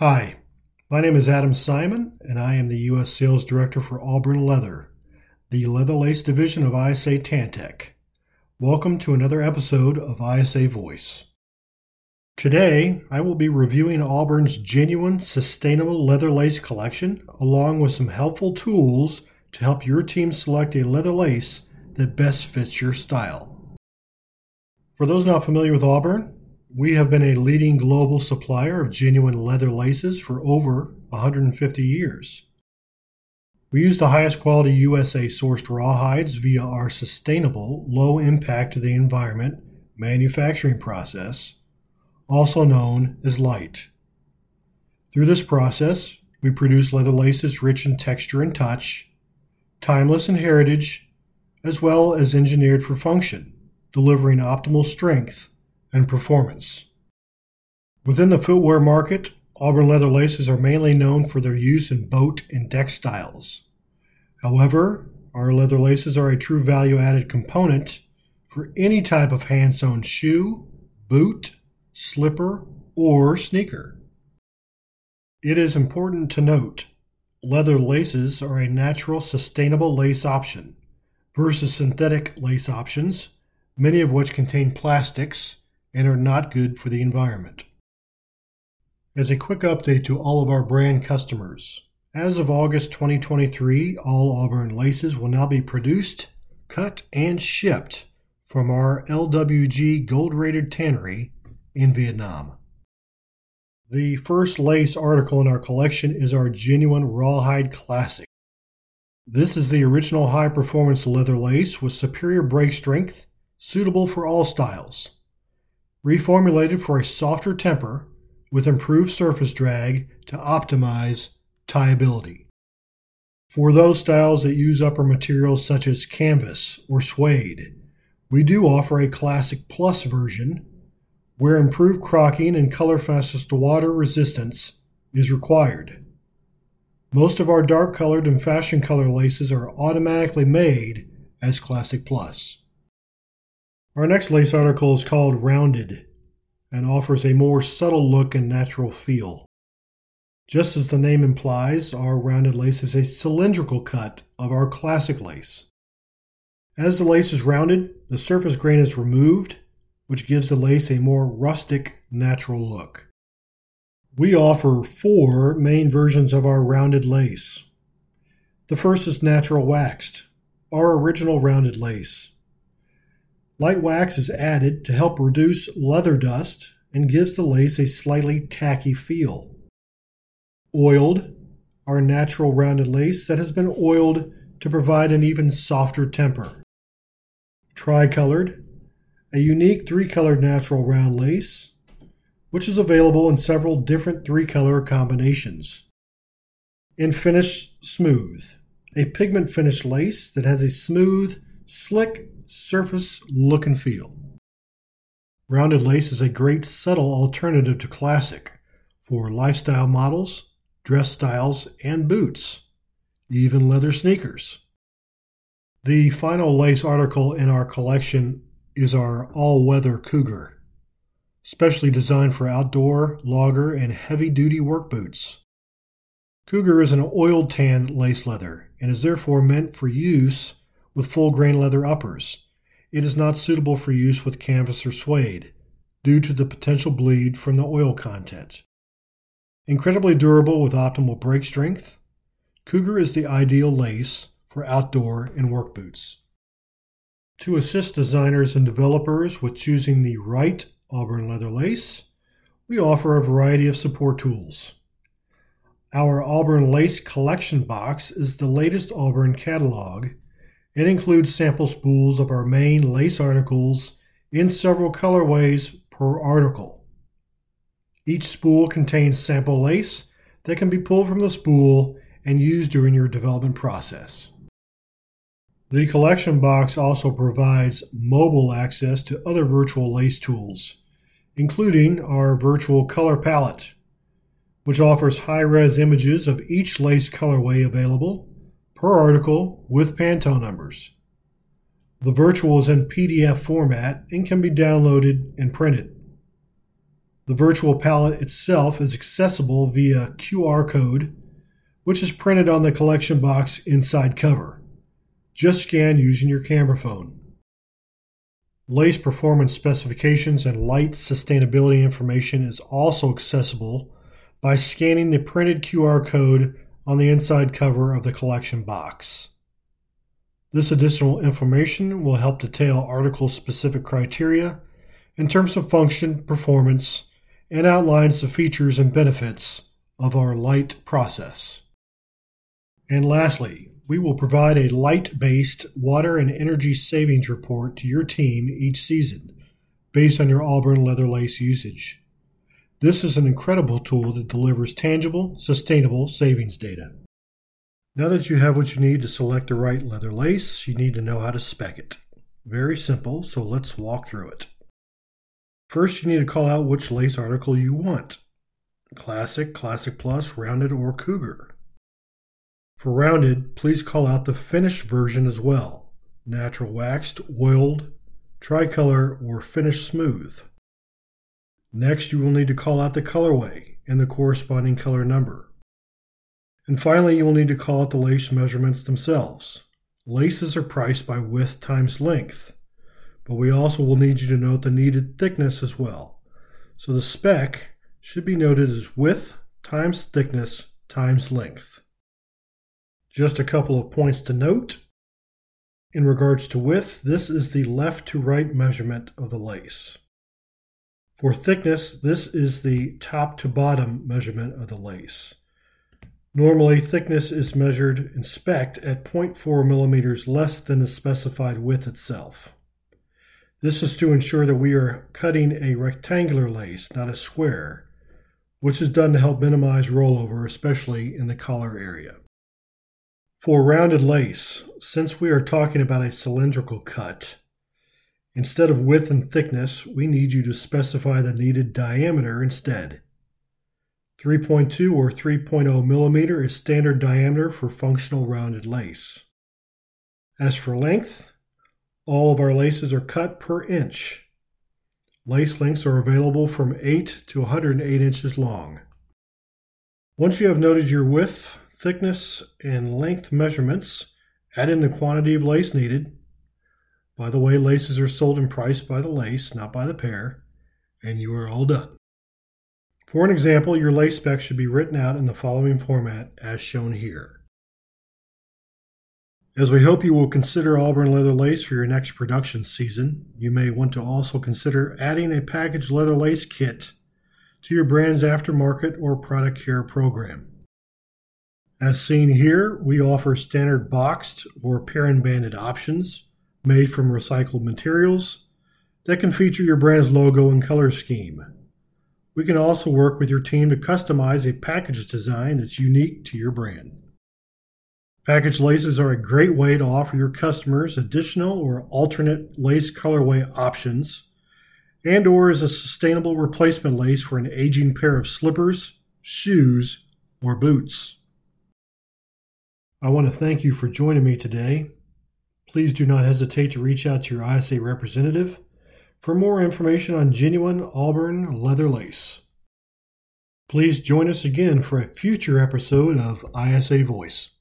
Hi, my name is Adam Simon, and I am the U.S. Sales Director for Auburn Leather, the leather lace division of ISA TanTec. Welcome to another episode of ISA Voice. Today, I will be reviewing Auburn's genuine sustainable leather lace collection, along with some helpful tools to help your team select a leather lace that best fits your style. For those not familiar with Auburn, we have been a leading global supplier of genuine leather laces for over 150 years. We use the highest quality USA sourced rawhides via our sustainable, low impact to the environment manufacturing process, also known as LIGHT. Through this process, we produce leather laces rich in texture and touch, timeless in heritage, as well as engineered for function, delivering optimal strength and performance. Within the footwear market, Auburn leather laces are mainly known for their use in boat and deck styles. However, our leather laces are a true value added component for any type of hand sewn shoe, boot, slipper, or sneaker. It is important to note leather laces are a natural, sustainable lace option versus synthetic lace options, many of which contain plastics and are not good for the environment. As a quick update to all of our brand customers, as of August 2023, all Auburn laces will now be produced, cut, and shipped from our LWG gold rated tannery in Vietnam. The first lace article in our collection is our genuine Rawhide Classic. This is the original high performance leather lace with superior break strength, suitable for all styles reformulated for a softer temper with improved surface drag to optimize tieability. For those styles that use upper materials such as canvas or suede, we do offer a Classic Plus version where improved crocking and color fastness to water resistance is required. Most of our dark colored and fashion color laces are automatically made as Classic Plus. Our next lace article is called Rounded and offers a more subtle look and natural feel. Just as the name implies, our rounded lace is a cylindrical cut of our classic lace. As the lace is rounded, the surface grain is removed, which gives the lace a more rustic, natural look. We offer four main versions of our rounded lace. The first is natural waxed, our original rounded lace. Light wax is added to help reduce leather dust and gives the lace a slightly tacky feel. Oiled, our natural rounded lace that has been oiled to provide an even softer temper. Tricolored, a unique three colored natural round lace, which is available in several different three color combinations. And finished smooth, a pigment finished lace that has a smooth, slick surface look and feel. Rounded lace is a great subtle alternative to classic for lifestyle models, dress styles, and boots, even leather sneakers. The final lace article in our collection is our all weather Cougar, specially designed for outdoor, logger, and heavy duty work boots. Cougar is an oiled tan lace leather and is therefore meant for use with full grain leather uppers. It is not suitable for use with canvas or suede due to the potential bleed from the oil content. Incredibly durable with optimal break strength, Cougar is the ideal lace for outdoor and work boots. To assist designers and developers with choosing the right Auburn leather lace, we offer a variety of support tools. Our Auburn Lace Collection Box is the latest Auburn catalog it includes sample spools of our main lace articles in several colorways per article. Each spool contains sample lace that can be pulled from the spool and used during your development process. The collection box also provides mobile access to other virtual lace tools, including our virtual color palette, which offers high res images of each lace colorway available per article with Pantone numbers. The virtual is in PDF format and can be downloaded and printed. The virtual palette itself is accessible via QR code, which is printed on the collection box inside cover. Just scan using your camera phone. Lace performance specifications and light sustainability information is also accessible by scanning the printed QR code on the inside cover of the collection box. This additional information will help detail article specific criteria in terms of function, performance, and outlines the features and benefits of our light process. And lastly, we will provide a light based water and energy savings report to your team each season based on your Auburn leather lace usage. This is an incredible tool that delivers tangible, sustainable savings data. Now that you have what you need to select the right leather lace, you need to know how to spec it. Very simple, so let's walk through it. First, you need to call out which lace article you want. Classic, Classic Plus, Rounded, or Cougar. For Rounded, please call out the finished version as well. Natural waxed, oiled, tricolor, or finished smooth. Next, you will need to call out the colorway and the corresponding color number. And finally, you will need to call out the lace measurements themselves. Laces are priced by width times length, but we also will need you to note the needed thickness as well. So the spec should be noted as width times thickness times length. Just a couple of points to note. In regards to width, this is the left to right measurement of the lace. For thickness, this is the top to bottom measurement of the lace. Normally, thickness is measured in spec at 0.4 millimeters less than the specified width itself. This is to ensure that we are cutting a rectangular lace, not a square, which is done to help minimize rollover, especially in the collar area. For rounded lace, since we are talking about a cylindrical cut, instead of width and thickness, we need you to specify the needed diameter instead. 3.2 or 3.0 millimeter is standard diameter for functional rounded lace. As for length, all of our laces are cut per inch. Lace lengths are available from 8 to 108 inches long. Once you have noted your width, thickness, and length measurements, add in the quantity of lace needed. By the way, laces are sold and priced by the lace, not by the pair, and you are all done. For an example, your lace spec should be written out in the following format as shown here. As we hope you will consider Auburn leather lace for your next production season, you may want to also consider adding a packaged leather lace kit to your brand's aftermarket or product care program. As seen here, we offer standard boxed or parent banded options made from recycled materials that can feature your brand's logo and color scheme. We can also work with your team to customize a package design that's unique to your brand. Package laces are a great way to offer your customers additional or alternate lace colorway options and or as a sustainable replacement lace for an aging pair of slippers, shoes, or boots. I want to thank you for joining me today. Please do not hesitate to reach out to your ISA representative for more information on genuine Auburn leather lace. Please join us again for a future episode of ISA Voice.